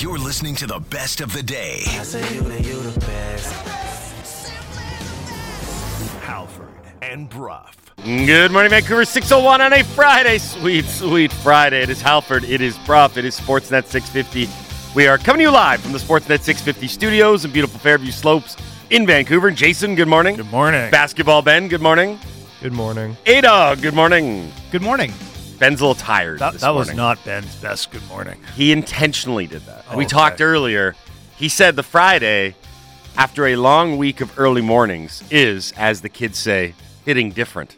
You're listening to the best of the day. I say you the, you the best. Halford and Bruff. Good morning, Vancouver. 601 on a Friday. Sweet, sweet Friday. It is Halford. It is Bruff. It is Sportsnet 650. We are coming to you live from the Sportsnet 650 studios in beautiful Fairview Slopes in Vancouver. Jason, good morning. Good morning. Basketball Ben, good morning. Good morning. A Dog, good morning. Good morning. Ben's a little tired. That, this that was not Ben's best good morning. He intentionally did that. we Okay. talked earlier. He said the Friday, after a long week of early mornings, is, as the kids say, hitting different.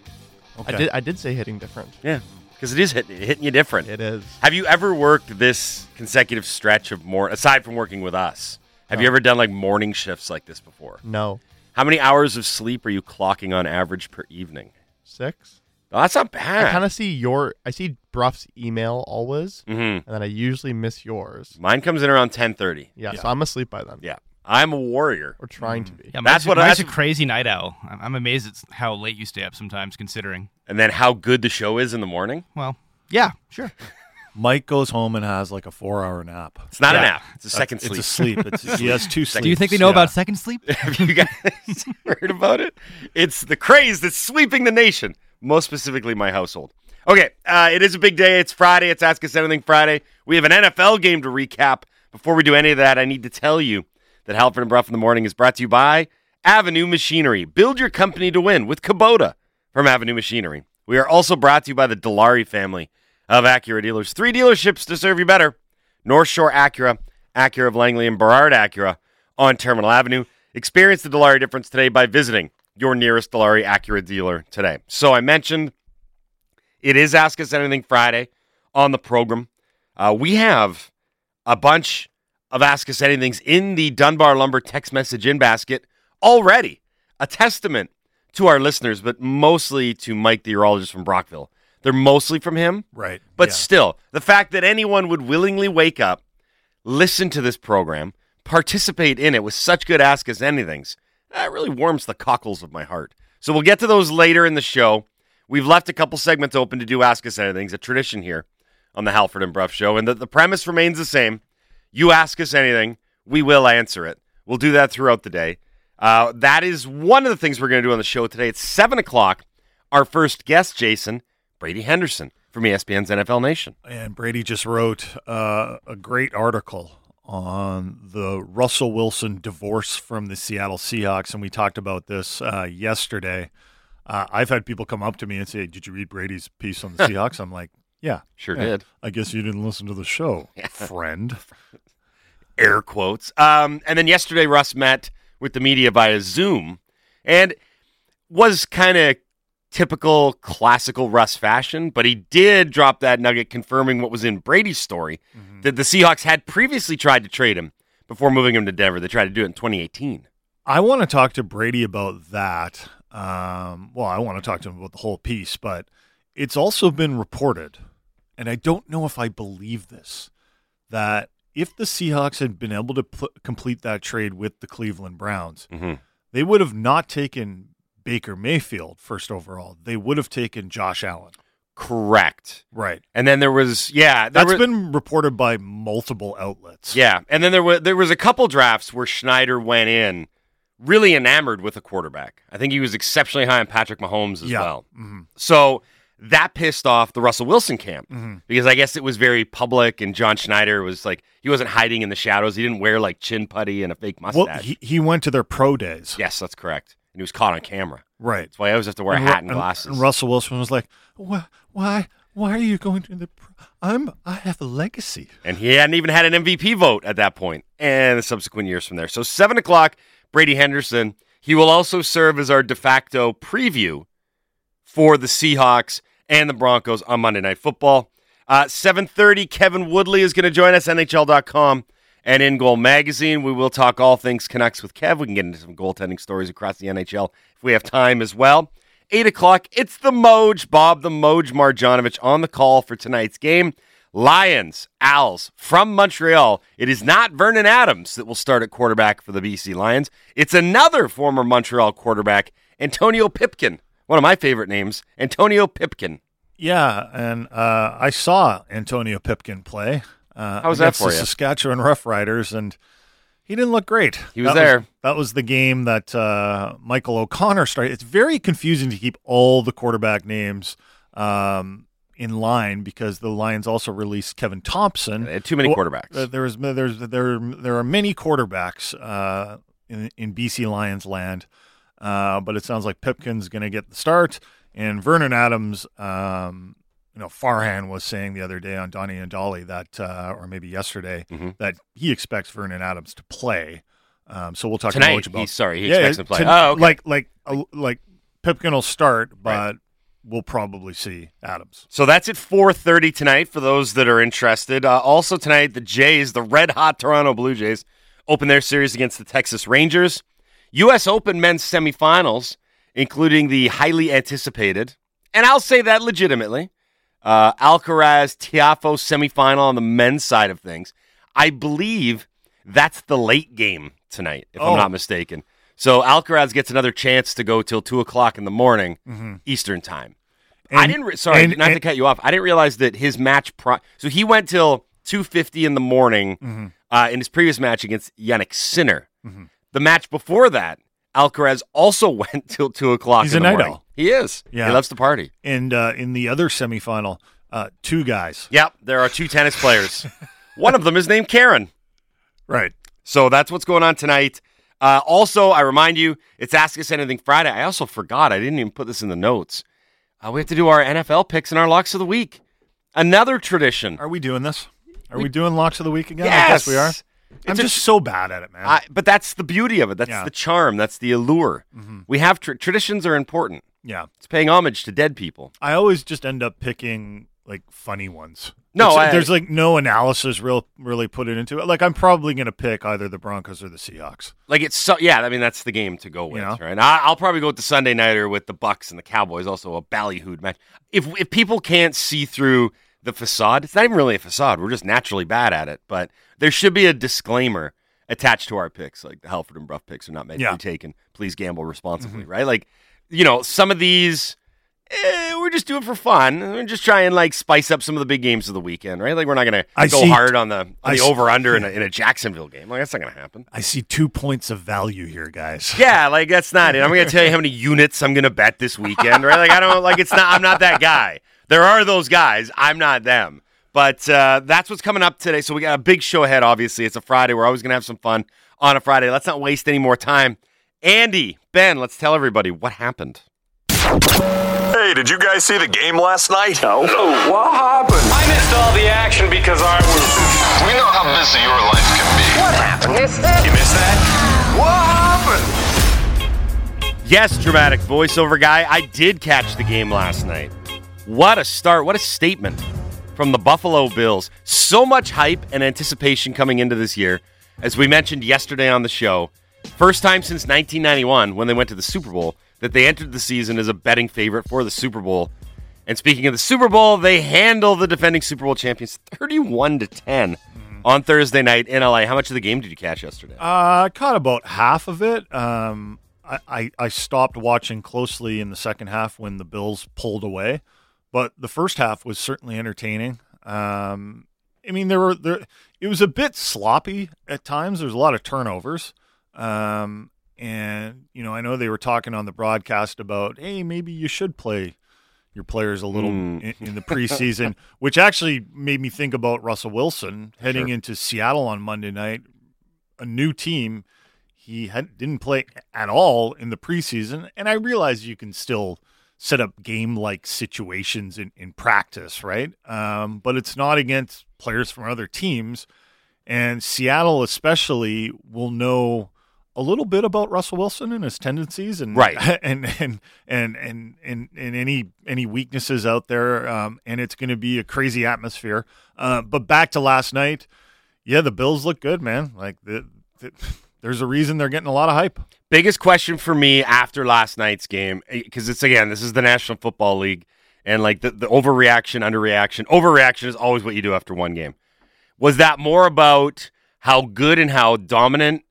Okay. I did. I did say hitting different. Yeah, because it is hit, hitting you different. It is. Have you ever worked this consecutive stretch of more, aside from working with us? Have you ever done like morning shifts like this before? No. How many hours of sleep are you clocking on average per evening? Six. Oh, that's not bad. I kind of see your. I see Bruff's email always, hmm and then I usually miss yours. Mine comes in around ten thirty. Yeah, so I'm asleep by then. Yeah, I'm a warrior. Or trying to be. Yeah, That's mine's, what- mine's that's- a crazy night owl. I'm I'm amazed at how late you stay up sometimes, considering. And then how good the show is in the morning? Well, yeah, sure. Mike goes home and has like a four hour nap. It's not a nap. It's a second sleep. It's sleep. a sleep. It's, he has two sleeps. Do you think they know yeah. about second sleep? Have you guys heard about it? It's the craze that's sweeping the nation, most specifically my household. Okay, uh, it is a big day. It's Friday. It's Ask Us Anything Friday. We have an NFL game to recap. Before we do any of that, I need to tell you that Halford and Bruff in the Morning is brought to you by Avenue Machinery. Build your company to win with Kubota from Avenue Machinery. We are also brought to you by the Dilawri family of Acura dealers. Three dealerships to serve you better North Shore Acura, Acura of Langley, and Burrard Acura on Terminal Avenue. Experience the Dilawri difference today by visiting your nearest Dilawri Acura dealer today. So I mentioned it is Ask Us Anything Friday on the program. Uh, we have a bunch of Ask Us Anythings in the Dunbar Lumber text message in basket already. A testament to our listeners, but mostly to Mike, the urologist from Brockville. They're mostly from him. Right. But yeah. still, the fact that anyone would willingly wake up, listen to this program, participate in it with such good Ask Us Anythings, that really warms the cockles of my heart. So we'll get to those later in the show. We've left a couple segments open to do Ask Us Anythings, a tradition here on the Halford and Bruff Show. And the, the premise remains the same. You ask us anything, we will answer it. We'll do that throughout the day. Uh, that is one of the things we're going to do on the show today. It's 7 o'clock. Our first guest, Jason, Brady Henderson from ESPN's NFL Nation. And Brady just wrote uh, a great article on the Russell Wilson divorce from the Seattle Seahawks. And we talked about this uh, yesterday. Uh, I've had people come up to me and say, Did you read Brady's piece on the Seahawks? I'm like, Yeah. Sure Yeah. did. I guess you didn't listen to the show, friend. air quotes. Um, and then yesterday, Russ met with the media via Zoom and was kind of typical classical Russ fashion, but he did drop that nugget confirming what was in Brady's story that the Seahawks had previously tried to trade him before moving him to Denver. They tried to do it in 2018. I want to talk to Brady about that. Um, well, I want to talk to him about the whole piece, but it's also been reported, and I don't know if I believe this, that if the Seahawks had been able to pl- complete that trade with the Cleveland Browns, Mhm. they would have not taken Baker Mayfield first overall. They would have taken Josh Allen. Correct. Right. And then there was, yeah, there That's been reported by multiple outlets. Yeah, and then there was there was a couple drafts where Schneider went in really enamored with a quarterback. I think he was exceptionally high on Patrick Mahomes as Yeah. well. Mhm. So that pissed off the Russell Wilson camp Mhm. because I guess it was very public, and John Schneider was like he wasn't hiding in the shadows. He didn't wear like chin putty and a fake mustache. Well, he, he went to their pro days. yes, that's correct, and he was caught on camera. Right. That's why I always have to wear a hat and and- glasses. And Russell Wilson was like, "Why? Why? Why are you going to the? Pro- I'm. I have a legacy." And he hadn't even had an MVP vote at that point, and the subsequent years from there. So seven o'clock, Brady Henderson. He will also serve as our de facto preview for the Seahawks and the Broncos on Monday Night Football. Uh, 7.30, Kevin Woodley is going to join us, NHL.com and In Goal Magazine. We will talk all things Canucks with Kev. We can get into some goaltending stories across the NHL if we have time as well. 8 o'clock, it's the Moj, Bob the Moj Marjanovich on the call for tonight's game. Lions, Owls from Montreal. It is not Vernon Adams that will start at quarterback for the BC Lions. It's another former Montreal quarterback, Antonio Pipkin. One of my favorite names, Antonio Pipkin. Yeah, and uh, I saw Antonio Pipkin play. Uh, How was that for the you? Saskatchewan Roughriders, and he didn't look great. He was That there. that was the game that uh, Michael O'Connor started. It's very confusing to keep all the quarterback names um, in line because the Lions also released Kevin Thompson. They had too many quarterbacks. Uh, there was there's there there are many quarterbacks uh, in in BC Lions land, uh, but it sounds like Pipkin's going to get the start, and Vernon Adams. Um, know, Farhan was saying the other day on Donnie and Dhali that, uh, or maybe yesterday, Mhm. that he expects Vernon Adams to play. Um, so we'll talk Tonight, about he's sorry, he Yeah, expects him to play. oh, okay. like like uh, like Pipkin will start, but Right. we'll probably see Adams. So that's at 4:30 tonight for those that are interested. Uh, also tonight, the Jays, the red hot Toronto Blue Jays, open their series against the Texas Rangers. U.S. Open men's semifinals, including the highly anticipated, and I'll say that legitimately, uh, Alcaraz Tiafoe semifinal on the men's side of things. I believe that's the late game tonight, if Oh. I'm not mistaken. So Alcaraz gets another chance to go till two o'clock in the morning Eastern time. I Mm-hmm. Didn't. Re- sorry, and- not to cut you off. I didn't realize that his match. Pro- so he went till two fifty in the morning Mm-hmm. uh, in his previous match against Jannik Sinner. The match before that, Alcaraz also went till two o'clock. He's in a the night morning. owl. He is. Yeah. he loves to party. And uh, in the other semifinal, uh, two guys. Yep, there are two tennis players. One of them is named Karen. Right. So that's what's going on tonight. Uh, also, I remind you, it's Ask Us Anything Friday. I also forgot. I didn't even put this in the notes. Uh, we have to do our NFL picks and our locks of the week. Another tradition. Are we doing this? Are we, doing locks of the week again? yes, I guess we are. I'm just so bad at it, man. I, but that's the beauty of it. That's Yeah. the charm. That's the allure. Mm-hmm. We have tra- traditions are important. yeah. It's paying homage to dead people. I always just end up picking like funny ones. No, I- there's like no analysis real really put it into it. Like I'm probably going to pick either the Broncos or the Seahawks. Like it's so yeah. I mean that's the game to go with, know? right? I, I'll probably go with the Sunday nighter with the Bucks and the Cowboys. Also a ballyhooed match. If if people can't see through the facade, it's not even really a facade. We're just naturally bad at it. But there should be a disclaimer attached to our picks, like the Halford and Bruff picks are not meant Yeah. to be taken. Please gamble responsibly, right? Like you know some of these. Eh, we're just doing for fun. We're just trying like spice up some of the big games of the weekend, right? Like we're not gonna I go see- hard on the on the over under in a, in a Jacksonville game. Like that's not gonna happen. I see two points of value here, guys. Yeah, like that's not it. I'm gonna tell you how many units I'm gonna bet this weekend, right? Like I don't like it's not. I'm not that guy. There are those guys. I'm not them. But uh, that's what's coming up today. So we got a big show ahead. Obviously, it's a Friday. We're always gonna have some fun on a Friday. Let's not waste any more time. Andy, Ben, let's tell everybody what happened. Hey, did you guys see the game last night? No. What happened? I missed all the action because I was. We know how busy your life can be. What happened? You missed that? What happened? Yes, dramatic voiceover guy. I did catch the game last night. What a start. What a statement from the Buffalo Bills. So much hype and anticipation coming into this year. As we mentioned yesterday on the show, first time since 1991 when they went to the Super Bowl that they entered the season as a betting favorite for the Super Bowl. And speaking of the Super Bowl, they handle the defending Super Bowl champions 31 to 10 on Thursday night in LA. How much of the game did you catch yesterday? Uh, I caught about half of it. Um, I, I, I stopped watching closely in the second half when the Bills pulled away, but the first half was certainly entertaining. Um, I mean, there were there. It was a bit sloppy at times. There's a lot of turnovers. Um, and you know, I know they were talking on the broadcast about, hey, maybe you should play your players a little Mm. in, in the preseason, which actually made me think about Russell Wilson heading into Seattle on Monday night, a new team. He had, didn't play at all in the preseason, and I realize you can still set up game-like situations in, in practice, right? Um, but it's not against players from other teams, and Seattle especially will know a little bit about Russell Wilson and his tendencies and Right. and and and and and, and any any weaknesses out there um, and it's going to be a crazy atmosphere uh, but back to last night yeah the bills look good man like the, the, there's a reason they're getting a lot of hype biggest question for me after last night's game because it's again this is the national football league and like the, the overreaction underreaction overreaction is always what you do after one game was that more about how good and how dominant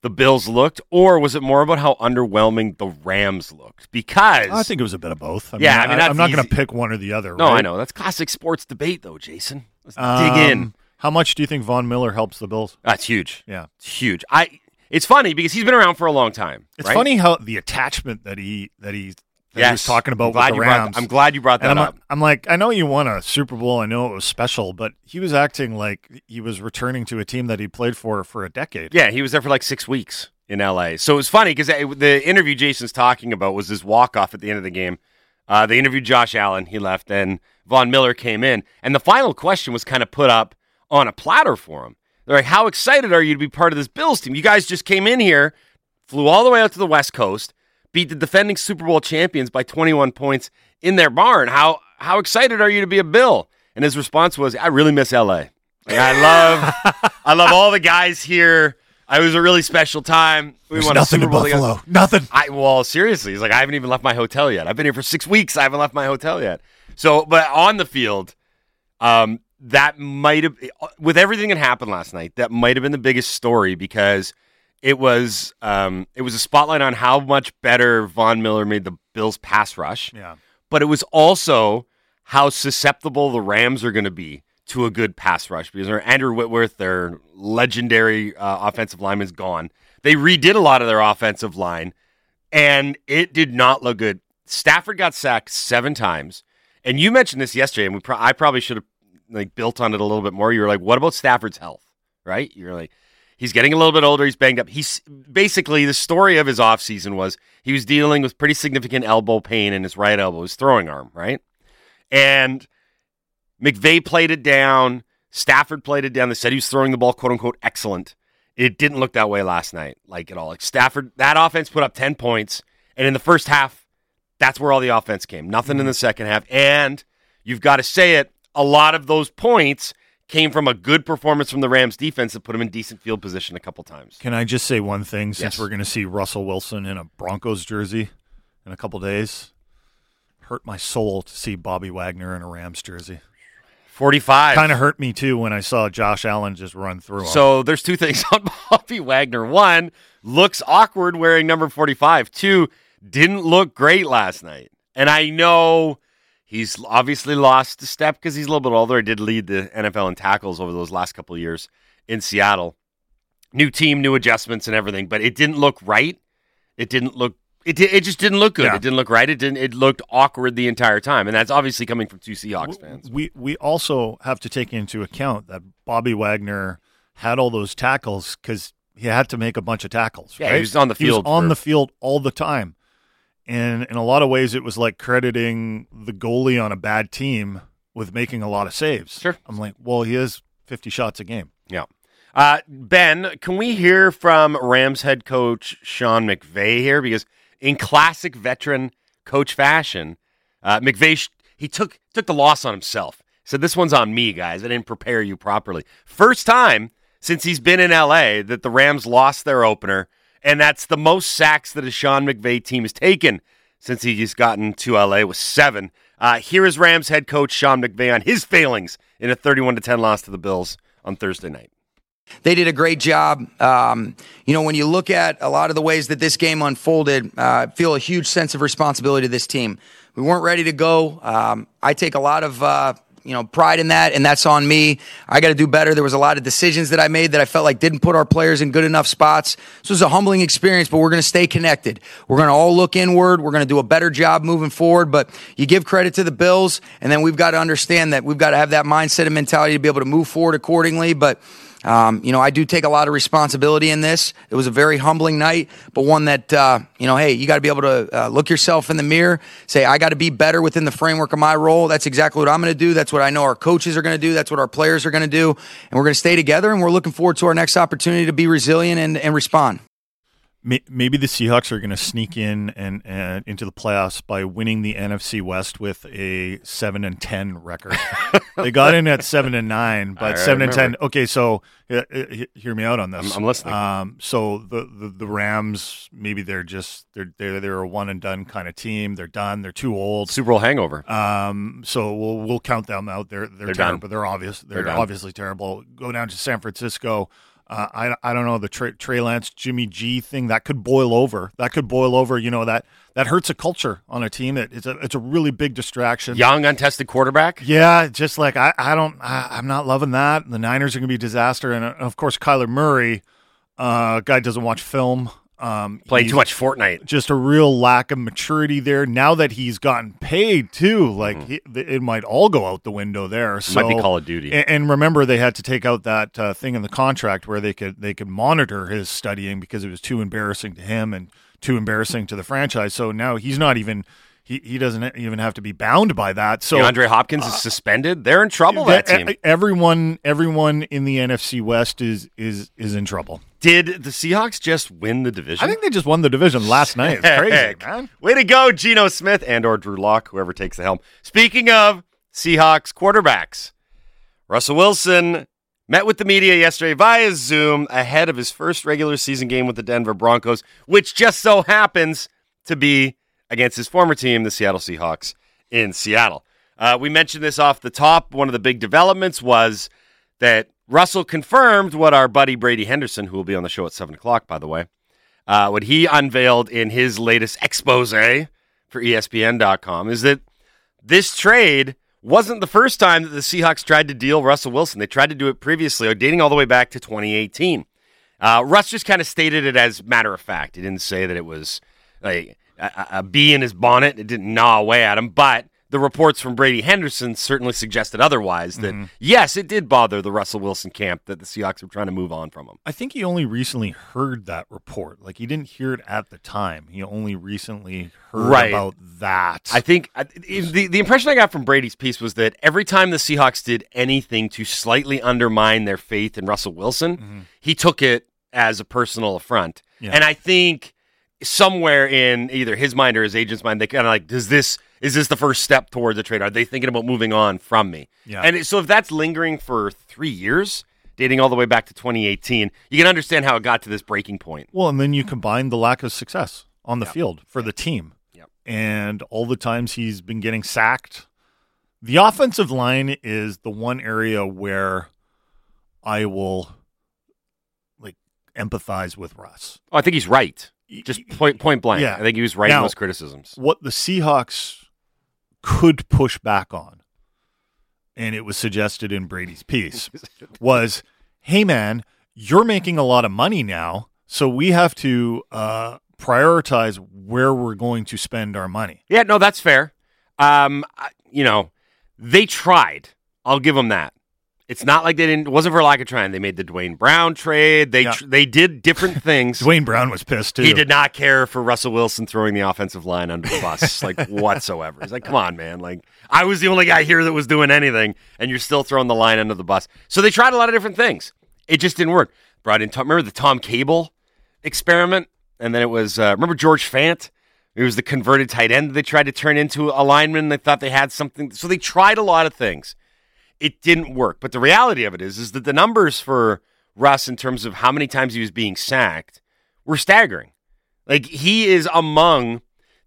the bills looked or was it more about how underwhelming the rams looked because i think it was a bit of both I Yeah, mean, I mean, I, am not going to pick one or the other no right? i know that's classic sports debate though jason let's Um, dig in How much do you think Von Miller helps the Bills? That's huge. Yeah. It's huge. I. It's funny because he's been around for a long time. It's right? funny how the attachment that he that he, that he was talking about I'm glad with the you brought- I'm glad you brought that I'm, up. I'm like, I know you won a Super Bowl. I know it was special, but he was acting like he was returning to a team that he played for for a decade. Yeah, he was there for like six weeks in LA. So it was funny because the interview Jason's talking about was this walk off at the end of the game. Uh, they interviewed Josh Allen. He left. and Von Miller came in. And the final question was kind of put up on a platter for him. They're like, How excited are you to be part of this Bills team? You guys just came in here, flew all the way out to the West Coast, beat the defending Super Bowl champions by 21 points in their barn. How, how excited are you to be a Bill? And his response was, I really miss LA. Like, I love, I love all the guys here. It was a really special time. We There's won nothing a Super in Bowl together. Buffalo. Nothing. I well, seriously, he's like, I haven't even left my hotel yet. I've been here for six weeks. I haven't left my hotel yet. So, but on the field, um, that might have, with everything that happened last night, that might have been the biggest story because it was, um, it was a spotlight on how much better Von Miller made the Bills pass rush Yeah. but it was also how susceptible the Rams are going to be to a good pass rush because their Andrew Whitworth, their legendary uh, offensive lineman, is gone. They redid a lot of their offensive line, and it did not look good. Stafford got sacked seven times, and you mentioned this yesterday, and we pro- I probably should have like built on it a little bit more. You were like, "What about Stafford's health?" Right? You're like, He's getting a little bit older. He's banged up. He's basically the story of his offseason was he was dealing with pretty significant elbow pain in his right elbow, his throwing arm, right? And McVay played it down. Stafford played it down. They said he was throwing the ball, quote unquote, excellent. It didn't look that way last night, like at all. Like Stafford, that offense put up 10 points. And in the first half, that's where all the offense came. Nothing in mm-hmm. the second half. And you've got to say it, a lot of those points came from a good performance from the Rams defense that put them in decent field position a couple times. Can I just say one thing since Yes. we're going to see Russell Wilson in a Broncos jersey in a couple days? Hurt my soul to see Bobby Wagner in a Rams jersey. 45. Kind of hurt me too when I saw Josh Allen just run through him. So there's two things on Bobby Wagner. One, looks awkward wearing number 45. Two, didn't look great last night. And I know he's obviously lost a step because he's a little bit older. He did lead the NFL in tackles over those last couple of years in Seattle. New team, new adjustments and everything, but it didn't look right. It didn't look it, di- it just didn't look good. Yeah. It didn't look right. It didn't it looked awkward the entire time. And that's obviously coming from two Seahawks fans. we we also have to take into account that Bobby Wagner had all those tackles because he had to make a bunch of tackles. Yeah, he was on the field. He was on for- the field all the time, and in a lot of ways, it was like crediting the goalie on a bad team with making a lot of saves. Sure. I'm like, well, he has 50 shots a game. Yeah. Uh, ben, can we hear from Rams head coach Sean McVay here? Because in classic veteran coach fashion, uh, McVay he took took the loss on himself. Said this one's on me, guys. I didn't prepare you properly. First time since he's been in LA that the Rams lost their opener, and that's the most sacks that a Sean McVay team has taken since he's gotten to LA with seven. Uh, here is Rams head coach Sean McVay on his failings in a 31 to 10 loss to the Bills on Thursday night. They did a great job. Um, you know, when you look at a lot of the ways that this game unfolded, uh, I feel a huge sense of responsibility to this team. We weren't ready to go. Um, I take a lot of. Uh, you know, pride in that, and that's on me. I got to do better. There was a lot of decisions that I made that I felt like didn't put our players in good enough spots. This was a humbling experience, but we're going to stay connected. We're going to all look inward. We're going to do a better job moving forward. But you give credit to the Bills, and then we've got to understand that we've got to have that mindset and mentality to be able to move forward accordingly. But um, you know, I do take a lot of responsibility in this. It was a very humbling night, but one that, uh, you know, hey, you got to be able to uh, look yourself in the mirror, say, I got to be better within the framework of my role. That's exactly what I'm going to do. That's what I know our coaches are going to do. That's what our players are going to do. And we're going to stay together, and we're looking forward to our next opportunity to be resilient and, and respond. May- Maybe the Seahawks are going to sneak in and, and into the playoffs by winning the NFC West with a seven and ten record. they got in at seven and nine, but I seven and ten. Okay, so uh, he- hear me out on this. I'm- I'm listening. Um, so the, the the Rams, maybe they're just they're they're they're a one and done kind of team. They're done. They're too old. Super Bowl hangover. Um, so we'll we'll count them out. They're they're, They're terrible. done. They're obvious. They're, They're obviously terrible. Go down to San Francisco. Uh, I, I don't know the Trey, Trey Lance Jimmy G thing that could boil over. That could boil over. You know that that hurts a culture on a team. That it's a it's a really big distraction. Young, untested quarterback. Yeah, just like I, I don't I, I'm not loving that. The Niners are going to be a disaster, and of course Kyler Murray, uh, guy doesn't watch film. Um, Played too much Fortnite. Just a real lack of maturity there. Now that he's gotten paid too, like he, it might all go out the window there. So Mm-hmm. Might be Call of Duty. and, and remember, they had to take out that uh, thing in the contract where they could they could monitor his studying because it was too embarrassing to him and too embarrassing to the franchise. So now he's not even he, he doesn't even have to be bound by that. So DeAndre Hopkins is uh, suspended. They're in trouble. that- That team. everyone everyone in the NFC West is is is in trouble. Did the Seahawks just win the division? I think they just won the division last night. It's crazy, man. Way to go, Geno Smith and or Drew Lock, whoever takes the helm. Speaking of Seahawks quarterbacks, Russell Wilson met with the media yesterday via Zoom ahead of his first regular season game with the Denver Broncos, which just so happens to be against his former team, the Seattle Seahawks in Seattle. Uh, we mentioned this off the top. One of the big developments was that Russell confirmed what our buddy Brady Henderson, who will be on the show at 7 o'clock, by the way, uh, what he unveiled in his latest expose for ESPN.com is that this trade wasn't the first time that the Seahawks tried to deal Russell Wilson. They tried to do it previously, dating all the way back to 2018. Uh, Russ just kind of stated it as matter of fact. He didn't say that it was like a, a bee in his bonnet. It didn't gnaw away at him, but the reports from Brady Henderson certainly suggested otherwise. That mm-hmm. yes, it did bother the Russell Wilson camp that the Seahawks were trying to move on from him. I think he only recently heard that report. Like he didn't hear it at the time. He only recently heard Right. about that. I think I- the the impression I got from Brady's piece was that every time the Seahawks did anything to slightly undermine their faith in Russell Wilson, mm-hmm. he took it as a personal affront. Yeah. And I think somewhere in either his mind or his agent's mind, they kind of like, does this is this the first step towards a trade? Are they thinking about moving on from me? Yeah. And so if that's lingering for three years, dating all the way back to 2018, you can understand how it got to this breaking point. well, and then you combine the lack of success on the field for the team, Yep. and all the times he's been getting sacked. The offensive line is the one area where I will like empathize with Russ. Oh, I think he's right. Just point point blank. Yeah. I think he was right in those criticisms. what the Seahawks could push back on, and it was suggested in Brady's piece, was hey, man, you're making a lot of money now, so we have to uh, prioritize where we're going to spend our money. Yeah, no, that's fair. Um, you know, they tried. I'll give them that. It's not like they didn't. It wasn't for lack of trying. They made the Duane Brown trade. They Yeah. tr- they did different things. Duane Brown was pissed too. He did not care for Russell Wilson throwing the offensive line under the bus, like whatsoever. He's like, come on, man. Like, I was the only guy here that was doing anything, and you're still throwing the line under the bus. So they tried a lot of different things. It just didn't work. Brought in, Tom, remember the Tom Cable experiment? And then it was, uh, remember George Fant? It was the converted tight end that they tried to turn into a lineman. They thought they had something. So they tried a lot of things. It didn't work. But the reality of it is, is that the numbers for Russ in terms of how many times he was being sacked were staggering. Like he is among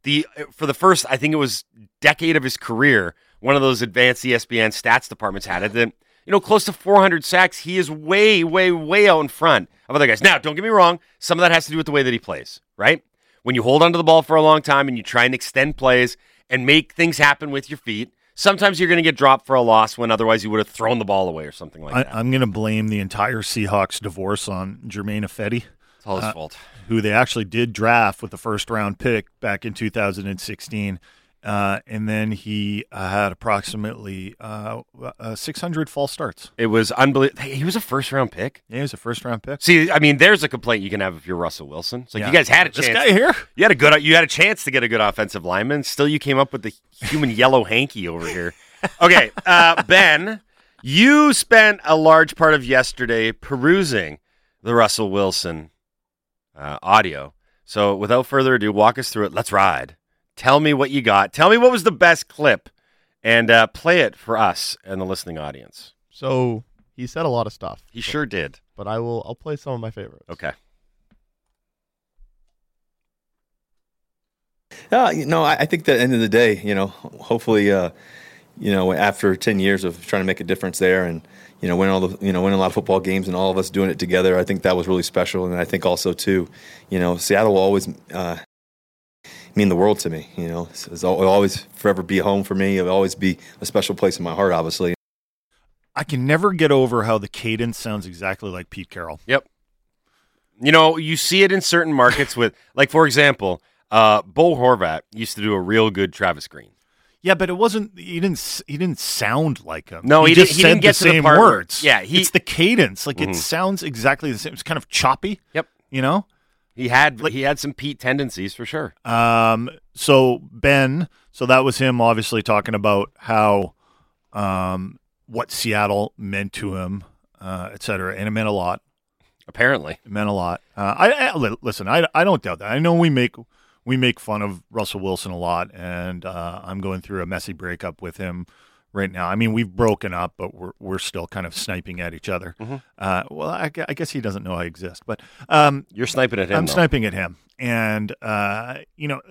the for the first I think it was decade of his career, one of those advanced ESPN stats departments had it that you know close to 400 sacks. He is way way way out in front of other guys. Now, don't get me wrong, some of that has to do with the way that he plays, right? When you hold onto the ball for a long time and you try and extend plays and make things happen with your feet, sometimes you're going to get dropped for a loss when otherwise you would have thrown the ball away or something like I, that. I'm going to blame the entire Seahawks divorce on Germain Ifedi. It's all his uh, fault. who they actually did draft with the first round pick back in 2016. Uh, and then he uh, had approximately uh, uh, 600 false starts. It was unbelievable. He was a first round pick. Yeah, he was a first round pick. See, I mean, there's a complaint you can have if you're Russell Wilson. It's like Yeah. you guys had a This chance. guy here? You had a good. You had a chance to get a good offensive lineman. Still, you came up with the human yellow hanky over here. Okay, uh, Ben, you spent a large part of yesterday perusing the Russell Wilson uh, audio. So, without further ado, walk us through it. Let's ride. Tell me what you got. Tell me what was the best clip, and uh, play it for us and the listening audience. So he said a lot of stuff, He sure did. but I will. I'll play some of my favorites. Okay. Uh, you know, I, I think that at the end of the day, you know, hopefully, uh, you know, after 10 years of trying to make a difference there and, you know, winning all the, you know, winning a lot of football games and all of us doing it together. I think that was really special. And I think also too, you know, Seattle will always uh, mean the world to me. You know, it's, it's it'll always forever be home for me. It'll always be a special place in my heart, obviously. I can never get over how the cadence sounds exactly like Pete Carroll. Yep. You know, you see it in certain markets with, like, for example, uh, Bo Horvat used to do a real good Travis Green. Yeah, but it wasn't. He didn't. He didn't sound like him. No, he just didn't- he said didn't get the to the same part where- words. yeah, he- it's the cadence. Like Mhm. it sounds exactly the same. It's kind of choppy. Yep. You know. He had he had some Pete tendencies for sure. Um. So Ben. So that was him, obviously talking about how, um, what Seattle meant to him, uh, et cetera, and it meant a lot. Apparently, It meant a lot. Uh, I, I listen. I, I don't doubt that. I know we make we make fun of Russell Wilson a lot, and uh, I'm going through a messy breakup with him right now. I mean, we've broken up, but we're we're still kind of sniping at each other. Uh, well, I, gu- I guess he doesn't know I exist, but um, You're sniping at him. I'm though. sniping at him, and uh, you know,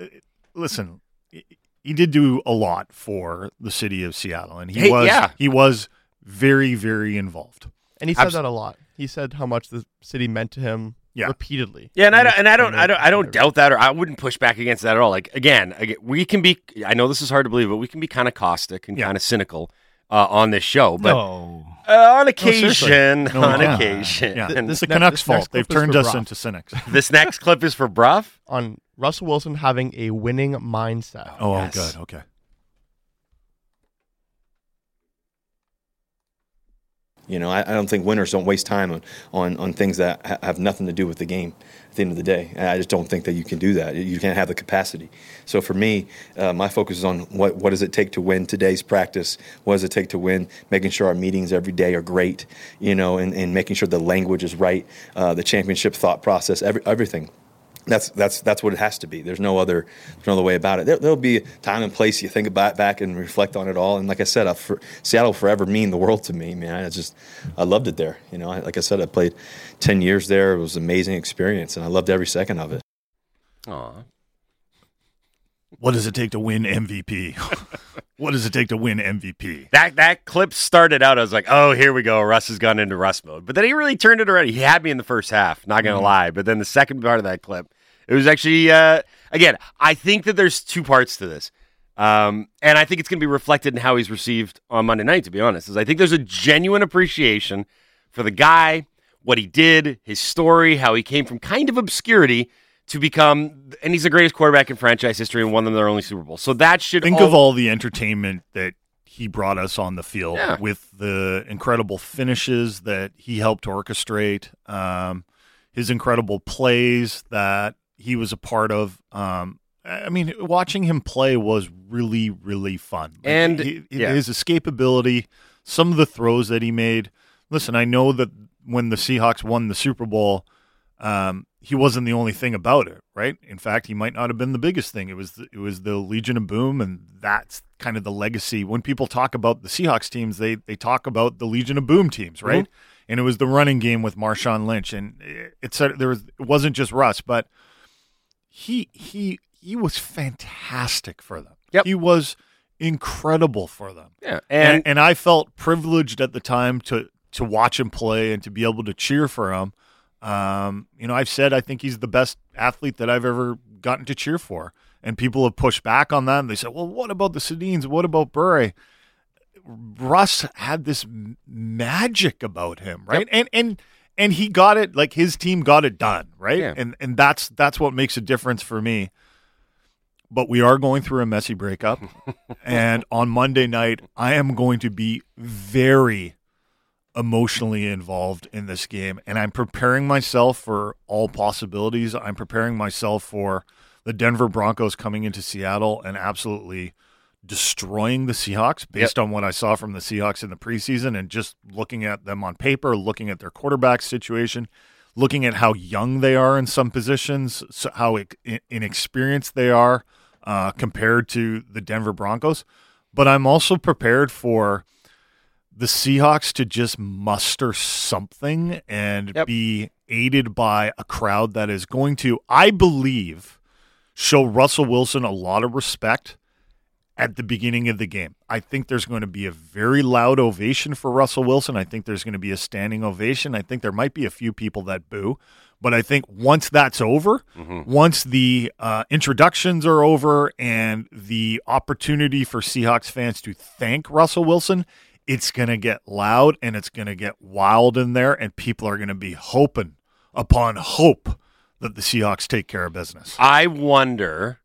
listen, he- he did do a lot for the city of Seattle, and he Hey, was yeah. he was very very involved. And he said Abs- that a lot. He said how much the city meant to him Yeah. repeatedly. Yeah, and I don't, and I don't, I don't, I don't doubt that, or I wouldn't push back against that at all. Like again, again we can be. I know this is hard to believe, but we can be kind of caustic and Yeah. kind of cynical uh, on this show. But no. uh, on occasion, No, we on can't. occasion, Yeah, and this is the ne- Canucks' fault. They've turned us Brock. into cynics. this next clip is for Bruff. On Russell Wilson having a winning mindset. Oh, Yes. good. Okay. You know, I, I don't think winners don't waste time on, on, on things that ha- have nothing to do with the game at the end of the day. And I just don't think that you can do that. You can't have the capacity. So for me, uh, my focus is on what, what does it take to win today's practice? What does it take to win? Making sure our meetings every day are great, you know, and, and making sure the language is right, uh, the championship thought process, every, everything. That's that's that's what it has to be. There's no other there's no other way about it. There, there'll be time and place you think about back and reflect on it all. And like I said, I, for, Seattle will forever mean the world to me, man. I just I loved it there. You know, I, like I said, I played ten years there. It was an amazing experience, and I loved every second of it. Aw. What does it take to win MVP? what does it take to win MVP? That that clip started out. I was like, "Oh, here we go. Russ has gone into Russ mode." But then he really turned it around. He had me in the first half. Not gonna mm-hmm. lie. But then the second part of that clip, it was actually uh, again. I think that there's two parts to this, um, and I think it's gonna be reflected in how he's received on Monday night. To be honest, is I think there's a genuine appreciation for the guy, what he did, his story, how he came from kind of obscurity. To become, and he's the greatest quarterback in franchise history and won them their only Super Bowl. So that should Think all- of all the entertainment that he brought us on the field Yeah. with the incredible finishes that he helped orchestrate, um, his incredible plays that he was a part of. Um, I mean, watching him play was really, really fun. Like, And- he- yeah. his escapability, some of the throws that he made. Listen, I know that when the Seahawks won the Super Bowl, um, he wasn't the only thing about it, right? In fact, he might not have been the biggest thing. It was the, it was the Legion of Boom, and that's kind of the legacy. When people talk about the Seahawks teams, they they talk about the Legion of Boom teams, right? And it was the running game with Marshawn Lynch, and it, it said there was it wasn't just Russ, but he he he was fantastic for them. Yep. he was incredible for them yeah, and, and, and I felt privileged at the time to to watch him play and to be able to cheer for him. Um, you know, I've said I think he's the best athlete that I've ever gotten to cheer for, and people have pushed back on that. And they said, "Well, what about the Sedins? What about Bure? Russ had this magic about him, right? And and and he got it like his team got it done, right? Yeah. And and that's that's what makes a difference for me. But we are going through a messy breakup, and on Monday night, I am going to be very emotionally involved in this game, and I'm preparing myself for all possibilities. I'm preparing myself for the Denver Broncos coming into Seattle and absolutely destroying the Seahawks based on what I saw from the Seahawks in the preseason and just looking at them on paper, looking at their quarterback situation, looking at how young they are in some positions, so how inexperienced they are uh, compared to the Denver Broncos. But I'm also prepared for the Seahawks to just muster something and Yep. be aided by a crowd that is going to, I believe, show Russell Wilson a lot of respect at the beginning of the game. I think there's going to be a very loud ovation for Russell Wilson. I think there's going to be a standing ovation. I think there might be a few people that boo. But I think once that's over, once the uh, introductions are over and the opportunity for Seahawks fans to thank Russell Wilson, it's going to get loud and it's going to get wild in there, and people are going to be hoping upon hope that the Seahawks take care of business. I wonder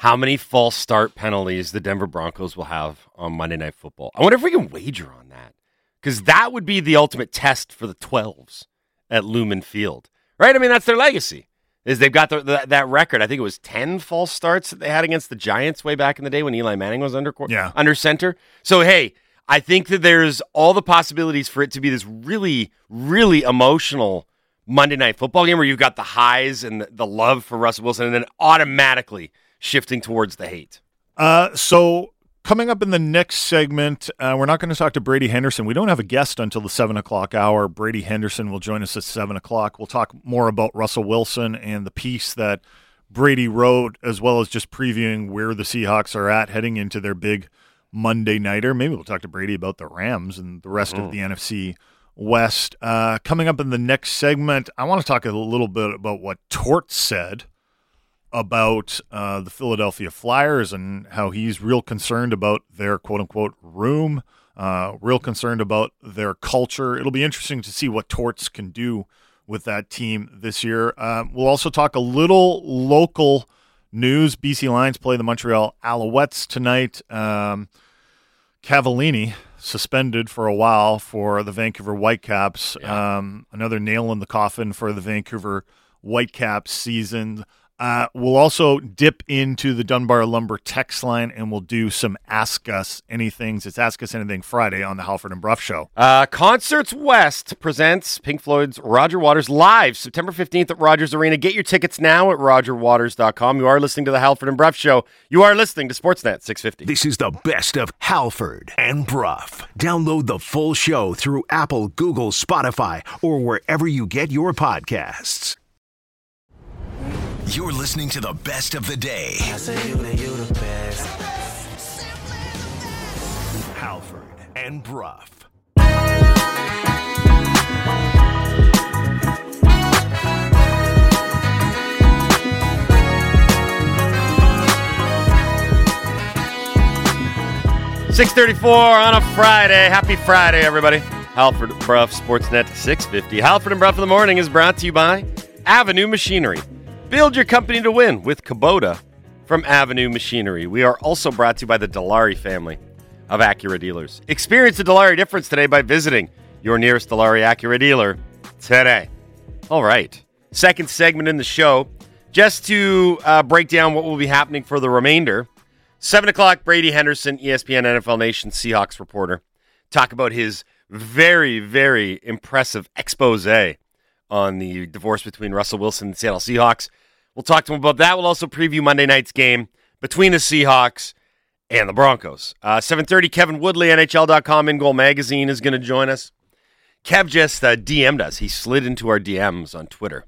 how many false start penalties the Denver Broncos will have on Monday Night Football. I wonder if we can wager on that because that would be the ultimate test for the 12s at Lumen Field, right? I mean, that's their legacy. Is they've got the, the, that record? I think it was ten false starts that they had against the Giants way back in the day when Eli Manning was under Yeah. under center. So hey, I think that there's all the possibilities for it to be this really, really emotional Monday Night Football game where you've got the highs and the, the love for Russell Wilson, and then automatically shifting towards the hate. Uh, so coming up in the next segment, uh, we're not going to talk to Brady Henderson. We don't have a guest until the seven o'clock hour. Brady Henderson will join us at seven o'clock. We'll talk more about Russell Wilson and the piece that Brady wrote, as well as just previewing where the Seahawks are at heading into their big Monday nighter. Maybe we'll talk to Brady about the Rams and the rest of the NFC West. Uh, coming up in the next segment, I want to talk a little bit about what Tort said about uh, the Philadelphia Flyers and how he's real concerned about their quote unquote room, uh, real concerned about their culture. It'll be interesting to see what Torts can do with that team this year. Um, we'll also talk a little local news. BC Lions play the Montreal Alouettes tonight. Um, Cavallini suspended for a while for the Vancouver Whitecaps. Um, another nail in the coffin for the Vancouver Whitecaps season. Uh, we'll also dip into the Dunbar Lumber text line and we'll do some Ask Us Anythings. It's Ask Us Anything Friday on the Halford and Bruff Show. Uh, Concerts West presents Pink Floyd's Roger Waters live September 15th at Rogers Arena. Get your tickets now at rogerwaters.com. You are listening to the Halford and Bruff Show. You are listening to Sportsnet 650. This is the best of Halford and Bruff. Download the full show through Apple, Google, Spotify, or wherever you get your podcasts. You're listening to the best of the day. I say you the, you the best. Halford and Bruff. Six thirty-four on a Friday. Happy Friday, everybody. Halford Bruff Sportsnet 650. Halford and Bruff in the morning is brought to you by Avenue Machinery. Build your company to win with Kubota from Avenue Machinery. We are also brought to you by the Dilawri family of Acura dealers. Experience the Dilawri difference today by visiting your nearest Dilawri Acura dealer today. All right. Second segment in the show, just to uh, break down what will be happening for the remainder. 7 o'clock, Brady Henderson, ESPN NFL Nation Seahawks reporter, talk about his very, very impressive expose on the divorce between Russell Wilson and Seattle Seahawks. We'll talk to him about that. We'll also preview Monday night's game between the Seahawks and the Broncos. Uh, 7.30, Kevin Woodley, NHL.com, In Goal Magazine is going to join us. Kev just uh, DM'd us. He slid into our DMs on Twitter.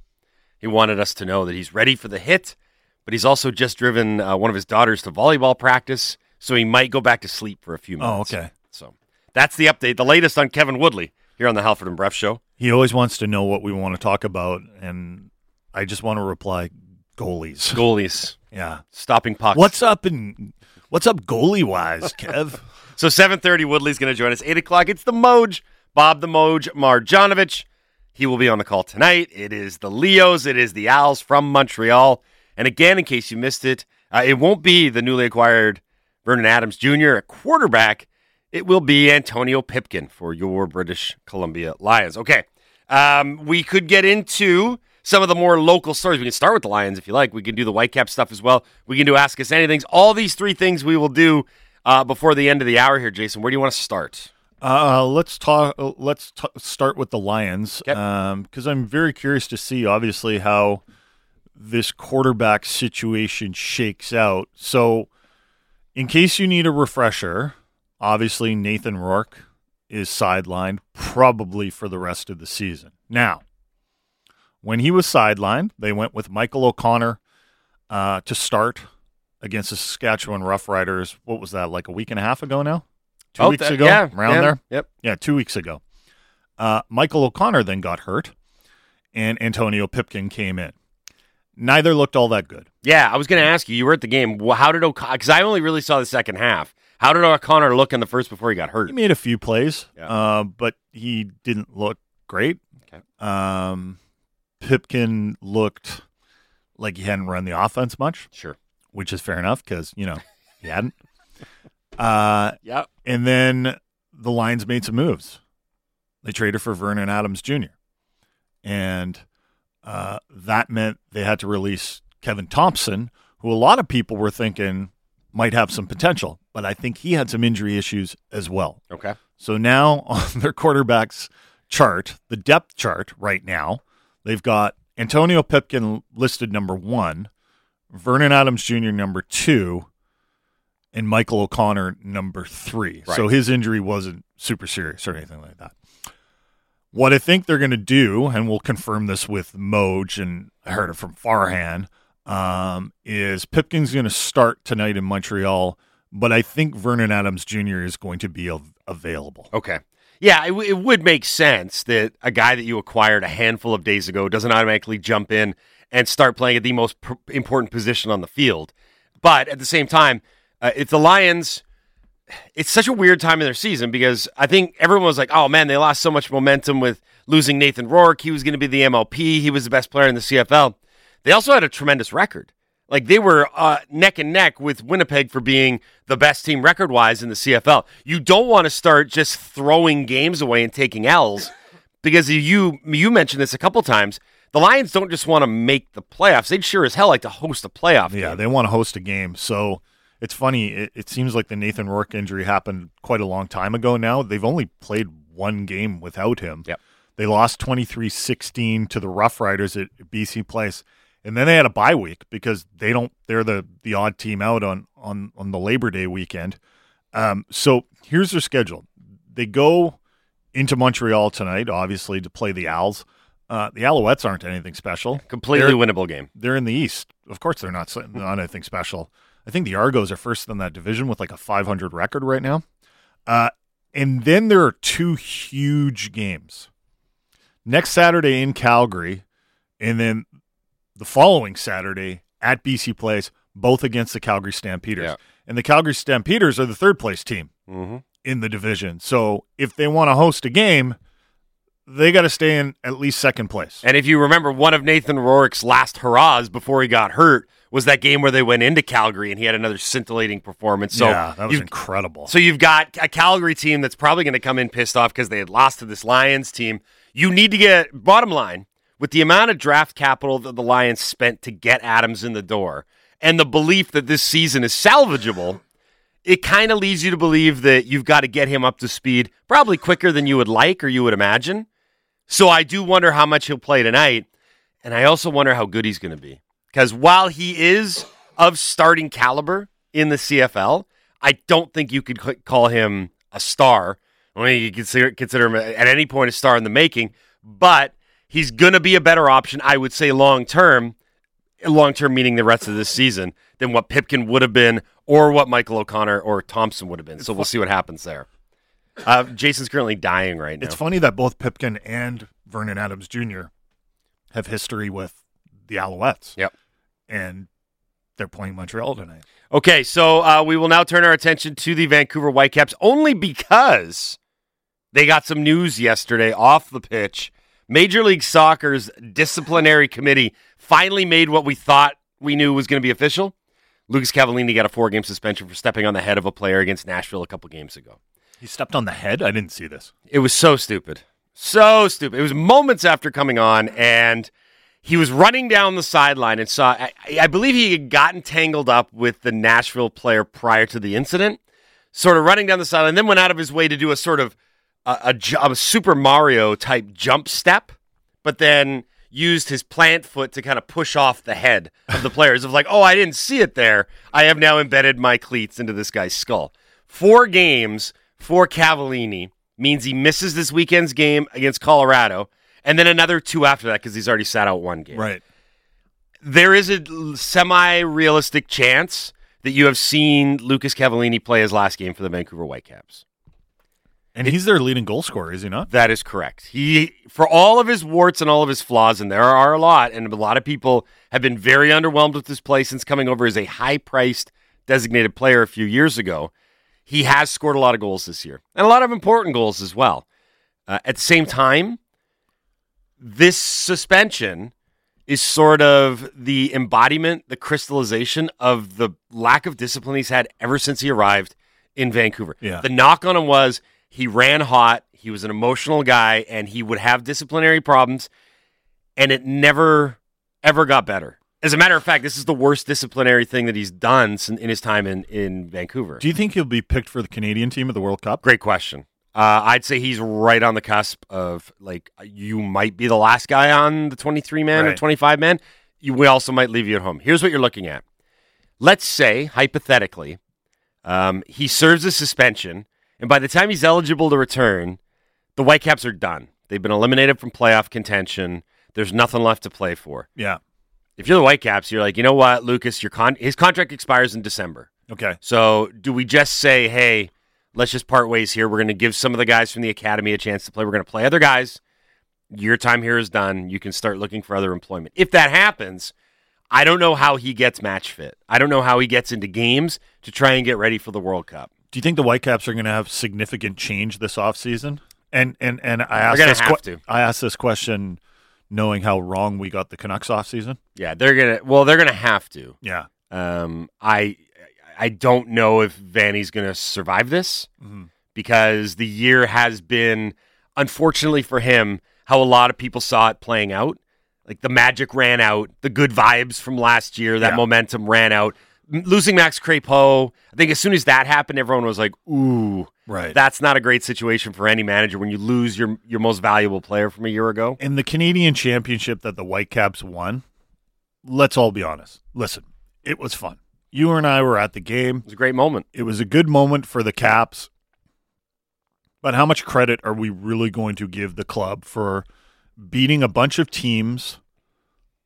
He wanted us to know that he's ready for the hit, but he's also just driven uh, one of his daughters to volleyball practice, so he might go back to sleep for a few Oh, minutes. okay. So that's the update, the latest on Kevin Woodley here on the Halford and Bruff Show. He always wants to know what we want to talk about, and I just want to reply goalies. Goalies Yeah. stopping pucks. What's up in what's up goalie wise, Kev? So 7.30, Woodley's going to join us. 8 o'clock, it's the Moj, Bob the Moj Marjanovich. He will be on the call tonight. It is the Leos. It is the Owls from Montreal. And again, in case you missed it, uh, it won't be the newly acquired Vernon Adams Jr. at quarterback. It will be Antonio Pipkin for your British Columbia Lions. Okay, um, we could get into some of the more local stories. We can start with the Lions if you like. We can do the Whitecap stuff as well. We can do Ask Us Anything. All these three things we will do uh, before the end of the hour here, Jason. Where do you want to start? Uh, let's talk. Let's t- start with the Lions Okay. because I'm very curious to see, obviously, how this quarterback situation shakes out. So, in case you need a refresher, obviously Nathan Rourke is sidelined probably for the rest of the season. Now, when he was sidelined, they went with Michael O'Connor uh, to start against the Saskatchewan Roughriders. What was that? Like a week and a half ago now? Two Oh, weeks that- ago, yeah, around yeah, there. Yep. Yeah, two weeks ago. Uh, Michael O'Connor then got hurt, and Antonio Pipkin came in. Neither looked all that good. Yeah, I was going to ask you. You were at the game. How did O'Connor? Because I only really saw the second half. How did O'Connor look in the first before he got hurt? He made a few plays, Yeah. uh, but he didn't look great. Okay. Um, Pipkin looked like he hadn't run the offense much, Sure. which is fair enough because you know he hadn't. Uh, Yeah. and then the Lions made some moves. They traded for Vernon Adams Jr. And uh, that meant they had to release Kevin Thompson, who a lot of people were thinking might have some potential, but I think he had some injury issues as well. Okay. So now on their quarterbacks chart, the depth chart right now, they've got Antonio Pipkin listed number one, Vernon Adams Jr. number two, and Michael O'Connor number three. Right. So his injury wasn't super serious or anything like that. What I think they're going to do, and we'll confirm this with Moj, and I heard it from Farhan, um, is Pipkin's going to start tonight in Montreal, but I think Vernon Adams Jr. is going to be av- available. Okay. Yeah, it, w- it would make sense that a guy that you acquired a handful of days ago doesn't automatically jump in and start playing at the most pr- important position on the field. But at the same time, uh, if the Lions, it's such a weird time in their season because I think everyone was like, oh man, they lost so much momentum with losing Nathan Rourke. He was going to be the MLP, he was the best player in the CFL. They also had a tremendous record. Like they were uh, neck and neck with Winnipeg for being the best team record wise in the CFL. You don't want to start just throwing games away and taking L's because you you mentioned this a couple times. The Lions don't just want to make the playoffs; they'd sure as hell like to host a playoff. Yeah, game. they want to host a game. So it's funny. It, it seems like the Nathan Rourke injury happened quite a long time ago now. They've only played one game without him. Yep. They lost 23 16 to the Rough Riders at BC Place. And then they had a bye week because they don't, they're the, the odd team out on, on, on the Labor Day weekend. Um, so here's their schedule. They go into Montreal tonight, obviously, to play the Als. Uh, the Alouettes aren't anything special. completely They're- winnable game. they're in the East. Of course, they're not not anything special. I think the Argos are first in that division with like a 500 record right now. Uh, and then there are two huge games next Saturday in Calgary, and then the following Saturday at BC Place, both against the Calgary Stampeders. Yeah. And the Calgary Stampeders are the third place team Mm-hmm. in the division. So if they want to host a game, they got to stay in at least second place. And if you remember, one of Nathan Rourke's last hurrahs before he got hurt was that game where they went into Calgary and he had another scintillating performance. So yeah, that was incredible. So you've got a Calgary team that's probably going to come in pissed off because they had lost to this Lions team. You need to get bottom line with the amount of draft capital that the Lions spent to get Adams in the door and the belief that this season is salvageable. It kind of leads you to believe that you've got to get him up to speed probably quicker than you would like or you would imagine. So I do wonder how much he'll play tonight. And I also wonder how good he's going to be. Because while he is of starting caliber in the CFL, I don't think you could call him a star. I mean, you consider, consider him at any point a star in the making, but he's going to be a better option, I would say, long term. Long term meaning the rest of this season than what Pipkin would have been or what Michael O'Connor or Thompson would have been. So we'll see what happens there. Uh, Jason's currently dying right now. It's funny that both Pipkin and Vernon Adams Jr. have history with the Alouettes. Yep. And they're playing Montreal tonight. Okay, so uh, we will now turn our attention to the Vancouver Whitecaps only because they got some news yesterday off the pitch. Major League Soccer's disciplinary committee finally made what we thought we knew was going to be official. Lucas Cavallini got a four game suspension for stepping on the head of a player against Nashville a couple games ago. He stepped on the head. I didn't see this. It was so stupid. So stupid. It was moments after coming on, and he was running down the sideline and saw, I, I believe he had gotten tangled up with the Nashville player prior to the incident, sort of running down the sideline, then went out of his way to do a sort of a, a, a Super Mario type jump step, but then used his plant foot to kind of push off the head of the players of like, oh, I didn't see it there. I have now embedded my cleats into this guy's skull. Four games for Cavallini means he misses this weekend's game against Colorado, and then another two after that because he's already sat out one game. Right. There is a semi realistic chance that you have seen Lucas Cavallini play his last game for the Vancouver Whitecaps. And he's their leading goal scorer, is he not? That is correct. He, for all of his warts and all of his flaws, and there are a lot, and a lot of people have been very underwhelmed with this play since coming over as a high-priced designated player a few years ago. He has scored a lot of goals this year, and a lot of important goals as well. Uh, at the same time, this suspension is sort of the embodiment, the crystallization of the lack of discipline he's had ever since he arrived in Vancouver. Yeah. The knock on him was he ran hot, he was an emotional guy, and he would have disciplinary problems, and it never, ever got better. As a matter of fact, this is the worst disciplinary thing that he's done in his time in, in Vancouver. Do you think he'll be picked for the Canadian team at the World Cup? Great question. Uh, I'd say he's right on the cusp of like you might be the last guy on the 23 man or 25 man. You, we also might leave you at home. Here's what you're looking at. Let's say hypothetically, um, he serves a suspension, and by the time he's eligible to return, the Whitecaps are done. They've been eliminated from playoff contention. There's nothing left to play for. Yeah. If you're the Whitecaps, you're like, you know what, Lucas, your con- his contract expires in December. Okay. So do we just say, hey, let's just part ways here? We're going to give some of the guys from the academy a chance to play. We're going to play other guys. Your time here is done. You can start looking for other employment. If that happens, I don't know how he gets match fit. I don't know how he gets into games to try and get ready for the World Cup. Do you think the Whitecaps are going to have significant change this offseason? And and and I asked this to. I asked this question knowing how wrong we got the Canucks offseason. Yeah, they're gonna. Well, they're gonna have to. Yeah. Um, I I don't know if Vanni's going to survive this Mm-hmm. because the year has been, unfortunately for him, how a lot of people saw it playing out. Like the magic ran out, the good vibes from last year, that Yeah. momentum ran out. Losing Max Crepeau, I think as soon as that happened, everyone was like, "Ooh, Right. that's not a great situation for any manager when you lose your your most valuable player from a year ago." In the Canadian championship that the Whitecaps won, let's all be honest. Listen, it was fun. You and I were at the game. It was a great moment. It was a good moment for the Caps. But how much credit are we really going to give the club for beating a bunch of teams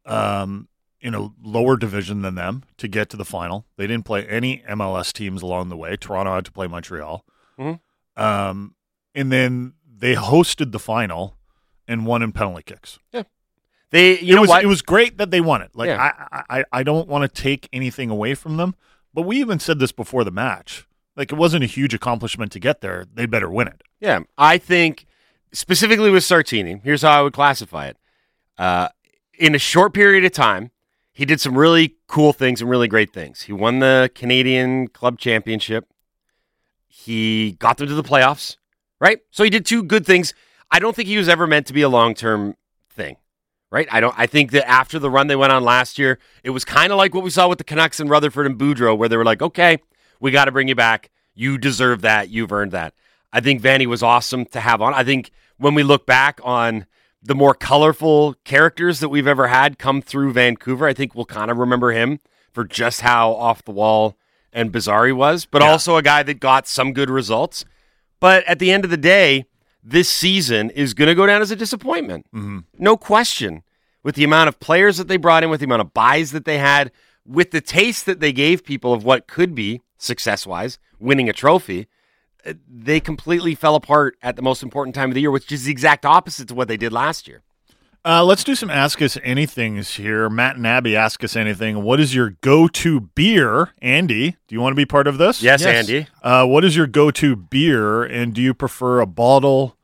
um, in a lower division than them to get to the final? They didn't play any MLS teams along the way. Toronto had to play Montreal. Mhm. Um, and then they hosted the final and won in penalty kicks. Yeah. They, you it know was what? it was great that they won it. Like Yeah. I, I I don't want to take anything away from them, but we even said this before the match. Like it wasn't a huge accomplishment to get there. They better win it. Yeah, I think specifically with Sartini, here's how I would classify it. Uh, in a short period of time, he did some really cool things and really great things. He won the Canadian Club Championship. He got them to the playoffs, right? So he did two good things. I don't think he was ever meant to be a long term thing, right? I don't. I think that after the run they went on last year, it was kind of like what we saw with the Canucks and Rutherford and Boudreau, where they were like, "Okay, we got to bring you back. You deserve that. You've earned that." I think Vanni was awesome to have on. I think when we look back on the more colorful characters that we've ever had come through Vancouver, I think we'll kind of remember him for just how off the wall and bizarre he was, but also a guy that got some good results. But at the end of the day, this season is going to go down as a disappointment. Mm-hmm. No question. With the amount of players that they brought in, with the amount of buys that they had, with the taste that they gave people of what could be, success wise, winning a trophy, they completely fell apart at the most important time of the year, which is the exact opposite to what they did last year. Uh, let's do some ask us anythings here. Matt and Abby ask us anything. What is your go-to beer, Andy? Do you want to be part of this? Yes, Andy. Uh, what is your go-to beer, and do you prefer a bottle,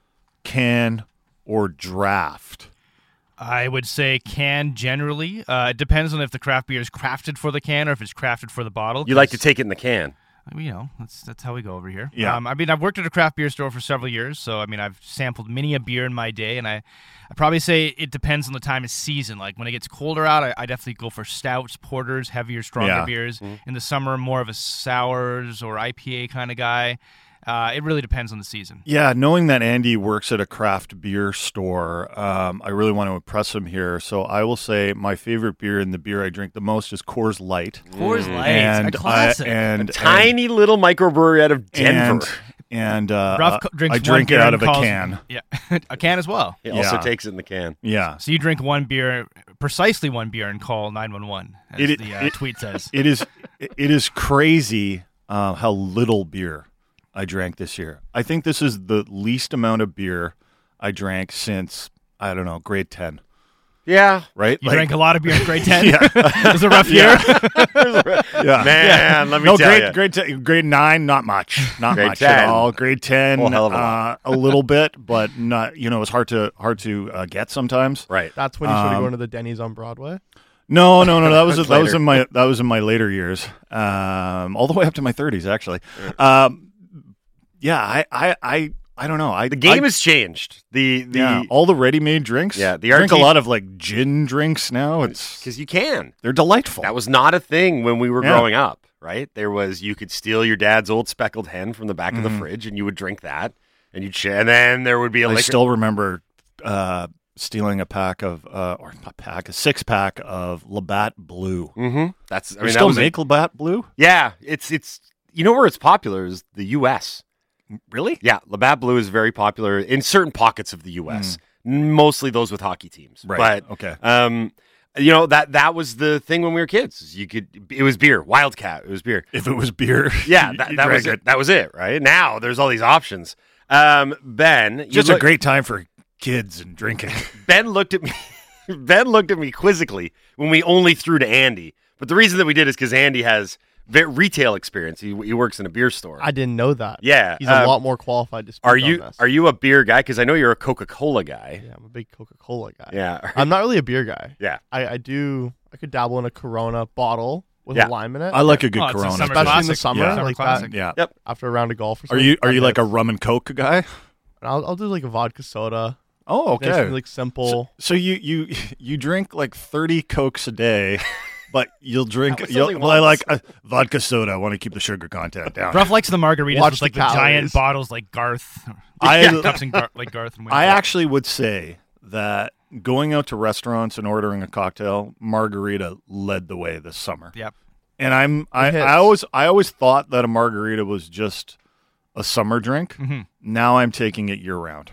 can, or draft? I would say can generally. Uh, it depends on if the craft beer is crafted for the can or if it's crafted for the bottle. You like to take it in the can. You know, that's that's how we go over here. Yeah. Um, I mean, I've worked at a craft beer store for several years, so I mean, I've sampled many a beer in my day, and I, I probably say it depends on the time of season. Like when it gets colder out, I, I definitely go for stouts, porters, heavier, stronger Yeah. beers. In the summer, more of a sours or IPA kind of guy. Uh, it really depends on the season. Yeah, knowing that Andy works at a craft beer store, um, I really want to impress him here. So I will say my favorite beer and the beer I drink the most is Coors Light. Coors Light, and a classic. I, and Tiny little microbrewery out of Denver. and, and uh, Rough co- drinks I drink it out and of a can. Yeah, a can as well. he also Yeah. takes it in the can. Yeah, So you drink one beer, precisely one beer, and call nine one one, as It- the uh, it- tweet says. it is it it is crazy uh, how little beer I drank this year. I think this is the least amount of beer I drank since I don't know grade ten. Yeah. Right? You Like- drank a lot of beer in grade 10? Yeah. it was a rough year. yeah, Man, let me no, tell grade, ya. grade ten, grade nine, not much, not Grade much 10. at all. Grade ten, Well, hell of a uh, a little bit, but not. You know, it's hard to hard to uh, get sometimes. Right. That's when you started Um, going to the Denny's on Broadway. No, no, no. That was that was in my that was in my later years, um, all the way up to my thirties, actually. Um, yeah, I, I, I, I don't know. I The game I, has changed. The the yeah, all the ready-made drinks. Yeah, the drink a lot of like gin drinks now. It's because you can. they're delightful. That was not a thing when we were Yeah. growing up, right? There was you could steal your dad's old speckled hen from the back of the fridge, and you would drink that, and you'd share. And then there would be a I liquor. still remember uh, stealing a pack of uh, or not pack, a six pack of Labatt Blue. hmm That's I mean, that still was a- make Labatt Blue? yeah, it's it's you know where it's popular is the U.S. Really? Yeah, Labatt Blue is very popular in certain pockets of the U.S. Mostly those with hockey teams. Right. But Okay. um, you know that that was the thing when we were kids. You could it was beer, Wildcat. It was beer. If it was beer, Yeah, that, that was drank it. That was it. Right now, there's all these options. Um, Ben, Just a great time for kids and drinking. Ben looked at me. ben looked at me quizzically when we only threw to Andy. But the reason that we did is because Andy has retail experience. He, he works in a beer store. I didn't know that. yeah. He's a um, lot more qualified to speak Are on you this. are you a beer guy? Because I know you're a Coca Cola guy. Yeah, I'm a big Coca Cola guy. Yeah. I'm not really a beer guy. Yeah. I, I do. I could dabble in a Corona bottle with Yeah. a lime in it. I like a good Oh, it's a Corona, summer especially in the summer, Yeah. Summer like classic. that. Yeah. Yep. After a round of golf, or Are you are you like a rum and coke guy? I'll, I'll do like a vodka soda. Oh, okay. like simple. So you you you drink like thirty cokes a day, but you'll drink. You'll, well, I like once. a vodka soda. I want to keep the sugar content down. Ruff likes the margaritas Watch with the like the, giant bottles like Garth. I- cups and Gar- like Garth and I actually would say that going out to restaurants and ordering a cocktail, margarita led the way this summer. Yep. And I'm I. I always I always thought that a margarita was just a summer drink. Mm-hmm. Now I'm taking it year round.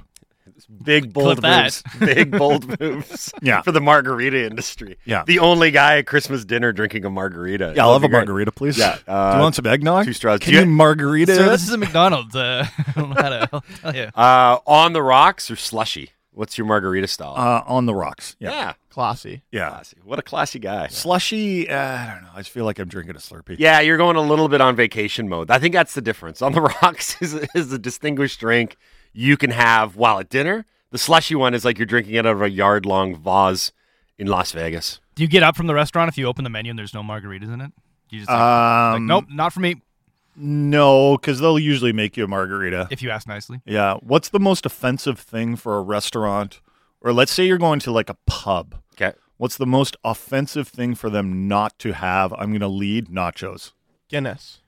Big bold moves. Big bold moves. Yeah. For the margarita industry. Yeah. The only guy at Christmas dinner drinking a margarita. Yeah, I'll have That'd a be great. margarita, please. Yeah, Do uh, you want some eggnog? two straws. Can Do you- you margarita? Sir, this is a McDonald's. Uh, I don't know how to I'll tell you. Uh, on the rocks or slushy? What's your margarita style? uh, on the rocks. Yeah. yeah. Classy. Yeah. Classy. What a classy guy. Slushy, uh, I don't know. I just feel like I'm drinking a Slurpee. Yeah, you're going a little bit on vacation mode. I think that's the difference. On the rocks is, is a distinguished drink you can have while at dinner. The slushy one is like you're drinking it out of a yard long vase in Las Vegas. Do you get up from the restaurant if you open the menu and there's no margaritas in it? You just like, like, Um, nope, not for me. No, because they'll usually make you a margarita. If you ask nicely. Yeah. What's the most offensive thing for a restaurant? Or let's say you're going to like a pub. Okay. What's the most offensive thing for them not to have? I'm going to lead nachos. Guinness.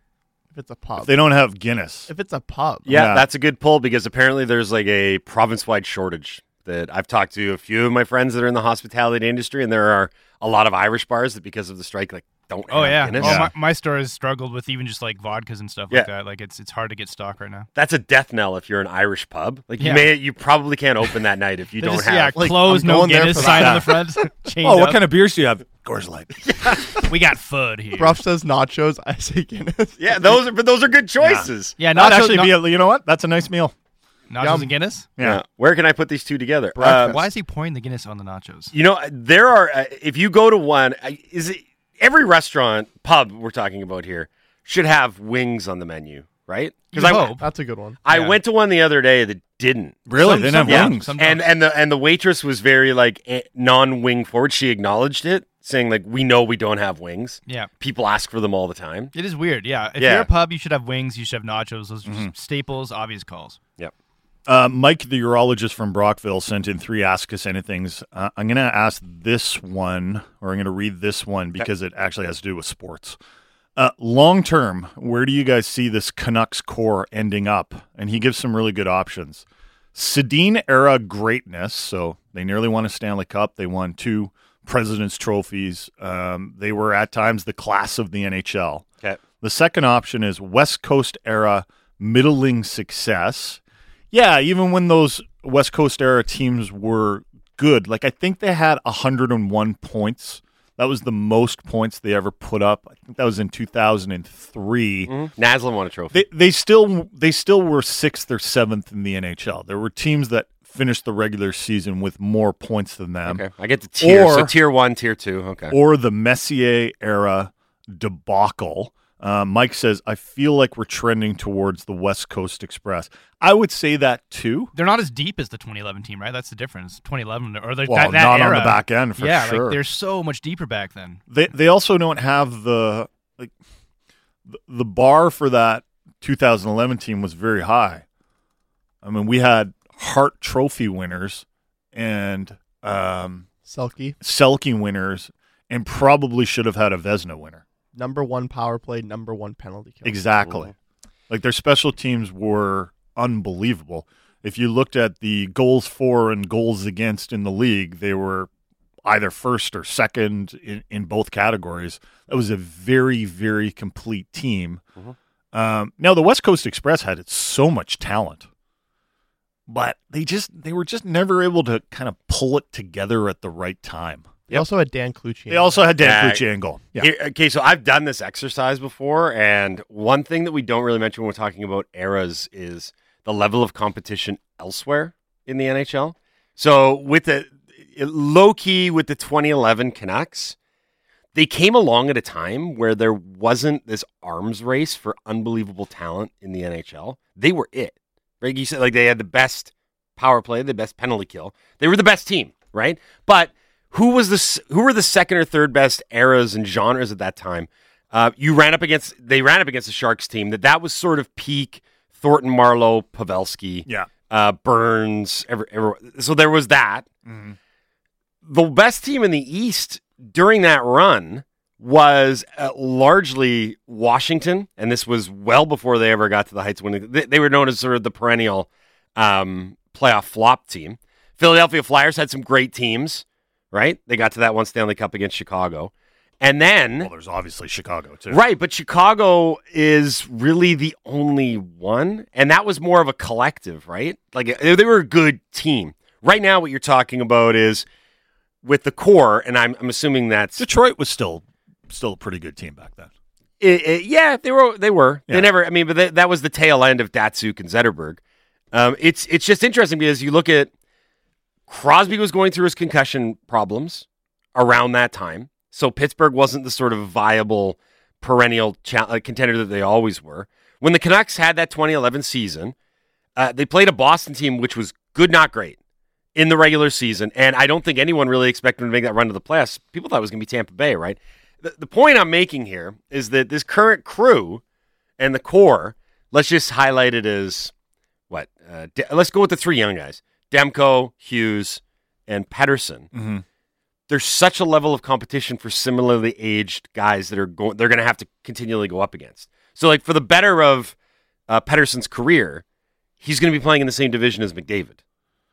If it's a pub. If they don't have Guinness. if it's a pub. Yeah, Yeah. that's a good pull because apparently there's like a province wide shortage that I've talked to a few of my friends that are in the hospitality industry, and there are a lot of Irish bars that because of the strike, like don't Oh have yeah. Guinness. Oh, my, my store has struggled with even just like vodkas and stuff Yeah. like that. Like it's it's hard to get stock right now. That's a death knell if you're an Irish pub. Like you may you probably can't open that night if you don't just, have yeah, like, closed, no going there Guinness for sign that. on the front. chained Oh, what up. kind of beers do you have? Coors Light. We got food here. Bruff says nachos. I say Guinness. Yeah, those are but those are good choices. Yeah, That'd nachos, actually na- be a, you know what? That's a nice meal. nachos Yum. and Guinness. Yeah. Where can I put these two together? Uh, Why is he pouring the Guinness on the nachos? You know, there are. Uh, if you go to one, uh, is it every restaurant pub we're talking about here should have wings on the menu, right? You I, hope. That's a good one. I Yeah. went to one the other day that didn't. Really? Some- they didn't have don't. wings. Some And and the and the waitress was very like eh, non-wing forward. She acknowledged it, saying like, "We know we don't have wings. Yeah. People ask for them all the time." It is weird. Yeah. If Yeah. you're a pub, you should have wings. You should have nachos. Those are Mm-hmm. staples, obvious calls. Yep. Uh, Mike, the urologist from Brockville, sent in three Ask Us Anythings. Uh, I'm going to ask this one, or I'm going to read this one because it actually has to do with sports. Uh, long term, where do you guys see this Canucks core ending up? And he gives some really good options. Sedin era greatness. So they nearly won a Stanley Cup. They won two President's trophies. Um, they were at times the class of the NHL. Okay. The second option is West Coast era middling success. Yeah, even when those West Coast era teams were good, like I think they had 101 points That was the most points they ever put up. I think that was in 2003. Mm-hmm. Naslund won a trophy. They they still they still were sixth or seventh in the NHL. There were teams that finished the regular season with more points than them. okay, I get the tier. Or- so tier one, tier two. Okay. Or the Messier era debacle. Uh, Mike says, I feel like we're trending towards the West Coast Express. I would say that too. They're not as deep as the 2011 team, right? That's the difference. 2011 or like Well, that, that not on the back end for yeah, sure. like they're so much deeper back then. They they also don't have the like the, the bar for that 2011 team was very high. I mean, we had Hart Trophy winners and um, Selke, Selke winners, and probably should have had a Vezina winner. Number one power play, number one penalty kill. Exactly. Like their special teams were unbelievable. If you looked at the goals for and goals against in the league, they were either first or second in, in both categories. That was a very, very complete team. Um, now the West Coast Express had so much talent, but they just they were just never able to kind of pull it together at the right time. They also had Dan Cloutier. They also had Dan Yeah. Cloutier in goal. Yeah. Here- okay, so I've done this exercise before, and one thing that we don't really mention when we're talking about eras is the level of competition elsewhere in the NHL. So with the low key with the 2011 Canucks, they came along at a time where there wasn't this arms race for unbelievable talent in the NHL. They were it. Right? You said like they had the best power play, the best penalty kill. They were the best team, right? But who was the who were the second or third best eras and genres at that time? Uh, you ran up against they ran up against the Sharks team that that was sort of peak Thornton, Marleau, Pavelski, Yeah. uh, Burns. Every, every, so there was that. The best team in the East during that run was uh, largely Washington, and this was well before they ever got to the heights. Winning, they, they were known as sort of the perennial um, playoff flop team. Philadelphia Flyers had some great teams, right? They got to that one Stanley Cup against Chicago, and then Well, there's obviously Chicago too. Right, but Chicago is really the only one, and that was more of a collective, right? Like they were a good team. Right now, what you're talking about is with the core, and I'm, I'm assuming that's Detroit was still still a pretty good team back then. it, it- yeah, they were. They were. Yeah. They never. I mean, but they, that was the tail end of Datsyuk and Zetterberg. Um, it's it's just interesting because you look at Crosby was going through his concussion problems around that time, so Pittsburgh wasn't the sort of viable perennial uh, contender that they always were. When the Canucks had that 2011 season, uh, they played a Boston team which was good, not great, in the regular season, and I don't think anyone really expected them to make that run to the playoffs. People thought it was going to be Tampa Bay, right? The, the point I'm making here is that this current crew and the core, let's just highlight it as what? Uh, let's go with the three young guys: Demko, Hughes, and Pettersson. Mm-hmm. There's such a level of competition for similarly aged guys that are going. They're going to have to continually go up against. So, like for the better of uh, Pettersson's career, he's going to be playing in the same division as McDavid.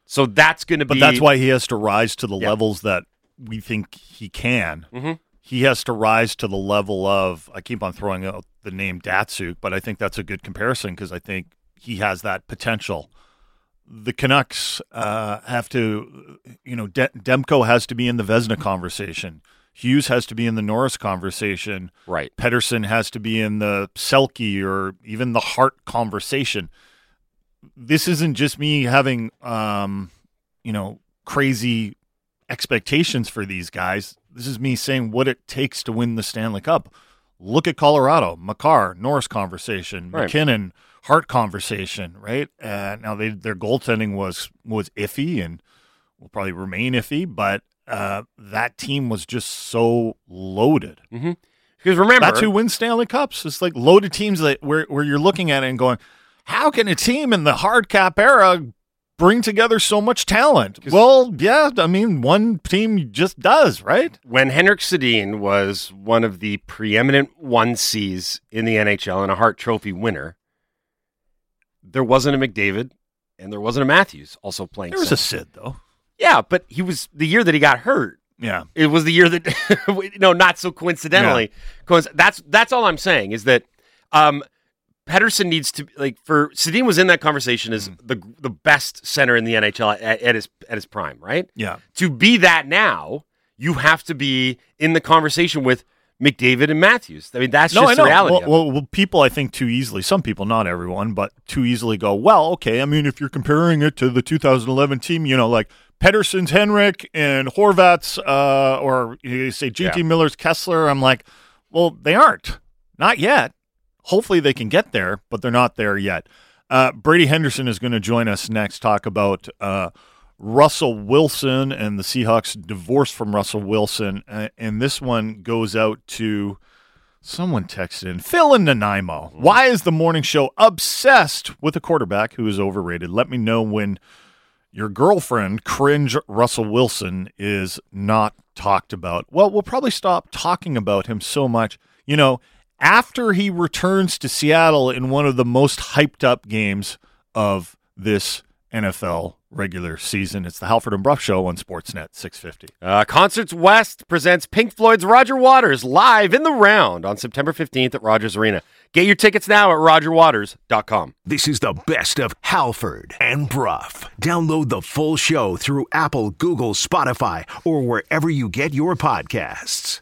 So that's going to be. But that's why he has to rise to the Yeah. levels that we think he can. Mhm. He has to rise to the level of. I keep on throwing out the name Datsyuk, but I think that's a good comparison because I think he has that potential. The Canucks uh, have to, you know, De- Demko has to be in the Vezina conversation. Hughes has to be in the Norris conversation. right. Pettersson has to be in the Selke or even the Hart conversation. This isn't just me having, um, you know, crazy expectations for these guys. This is me saying what it takes to win the Stanley Cup. Look at Colorado, Makar, Norris conversation, Right. MacKinnon, Hart conversation, right? Uh, now they, their goaltending was was iffy and will probably remain iffy, but uh, that team was just so loaded. Because remember, That's who wins Stanley Cups. It's like loaded teams that where where you're looking at it and going, how can a team in the hard cap era bring together so much talent? Well, yeah, I mean, one team just does, right? when Henrik Sedin was one of the preeminent one Cs in the NHL and a Hart Trophy winner, there wasn't a McDavid and there wasn't a Matthews also playing. There was a. Sid though. yeah, but he was the year that he got hurt. Yeah, It was the year that no, not so coincidentally. Because that's that's all I'm saying is that um, Pettersson needs to like for Sedin was in that conversation as Mm. the the best center in the NHL at, at his at his prime, right? yeah. to be that now, you have to be in the conversation with McDavid and Matthews. I mean, that's no, just I know. reality. Well, well, people, I think, too easily, some people, not everyone, but too easily go, well, okay, I mean, if you're comparing it to the 2011 team, you know, like Pettersson's Henrik and Horvat's, uh, or you say GT Yeah. Miller's Kesler, I'm like, well, they aren't. Not yet. Hopefully they can get there, but they're not there yet. Uh, Brady Henderson is going to join us next, talk about uh, Russell Wilson and the Seahawks divorce from Russell Wilson. And this one goes out to someone texted in Phil in Nanaimo. Mm-hmm. Why is the morning show obsessed with a quarterback who is overrated? Let me know when your girlfriend, cringe Russell Wilson, is not talked about. Well, we'll probably stop talking about him so much. You know, after he returns to Seattle in one of the most hyped up games of this NFL regular season, it's the Halford and Bruff Show on Sportsnet 650. Uh, Concerts West presents Pink Floyd's Roger Waters live in the round on September 15th at Rogers Arena. Get your tickets now at rogerwaters.com. This is the best of Halford and Bruff. Download the full show through Apple, Google, Spotify, or wherever you get your podcasts.